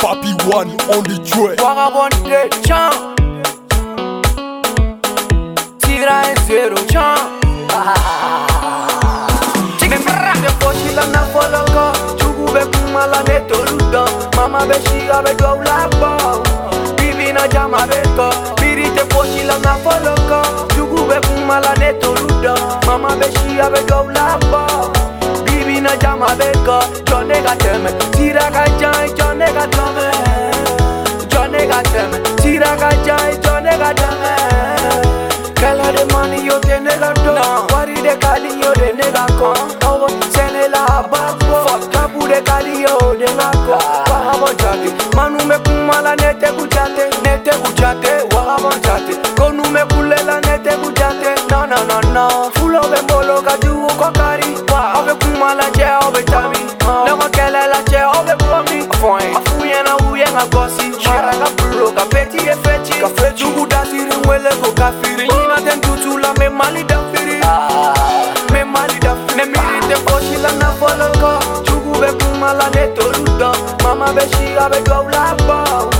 Papi One on the track. chan. zero chan. na foloko. Chugu be torudo. Mama be be bo. Bibi na jama na foloko. Chugu be torudo. Mama be be bo. abeko jone ga teme tira ga jai jone ga tome jone ga teme tira ga jai jone ga tome kala de mani yo tene la to wari de kali yo de ne ga ko uh-huh. owo sene la babo kabu de kali yo de la ko ah. wa ha bo jati manu me kumala nete bu jate nete bu jate wa ha bo jati konu me kulela nete bu jate chica fredu buda tiri mwele ko kafiri oh. Nina ten tutu la me mali da firi ah. Me mali da firi Ne miri te foshi la na foloko Chugu be kuma la ne toru do Mama be shira be go la bo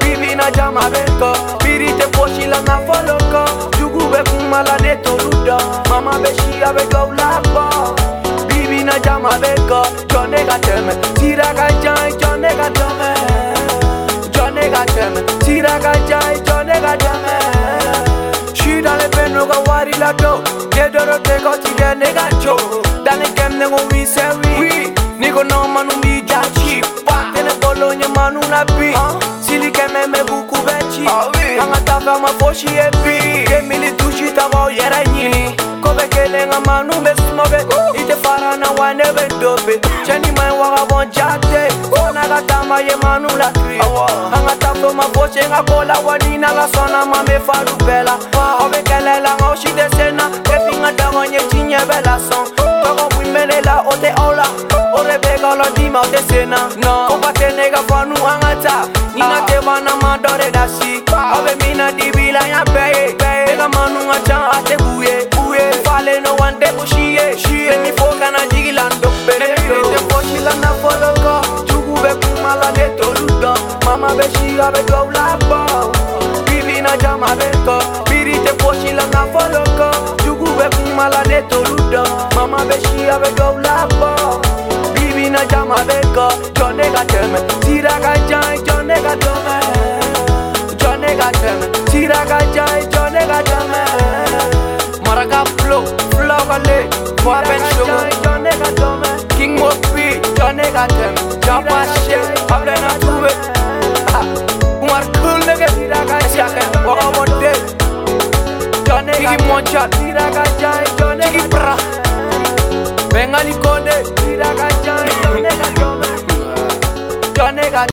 Bibi na jama be ko Miri te foshi la na foloko Chugu be kuma la ne toru do Mama be shira be go la bo Bibi na jama be ko Chone ka teme Tira ka teme dado yedoro tego tide nega jo dani kem ne ngo wi se wi ni ko no manu mi ja chi pa tene bolo nya manu na bi sili kem me me bu ku bechi anga ta fa ma fo shi e bi ke mi ni tu shi ta ba o yera ni ko be ke le nga manu me smo be i te para na wa ne be do be che ni ma wa ga bon ja te ona ga ta ma ye manu la tri anga ta fa ma fo shi nga bola wa ni na ga sona ma me fa du bela o be ke le la ngo shi te de la sang Toi on fume les la haute et hola On réveille quand l'on dit ma haute sena Non On va te nega pour nous en gata ah. Ni na te va na ma dore da si ah. Ave mina di vila ya paye Paye Nega ma nous en chan a te bouye Bouye Fale no an de bou chie Chie Ni fo kana jigi lan do pe Ne vi ne te fo chila na fo loko Chugu ve kuma la ne to luto Mama be shiga be go la bo Vivi na jama ve to Piri te fo chila na fo loko Chugu ve kuma la ne to luto dog Mama be she have a go labo Bibi na jam a be go. John Johnny tell me. Tira ga jai John tell me. John Johnny tell me. Tira ga jai John Johnny tell me. Maraga flow Flow ga le. kale ben show. John Johnny tell me. King Mosby Johnny got them Japa shit Pablo not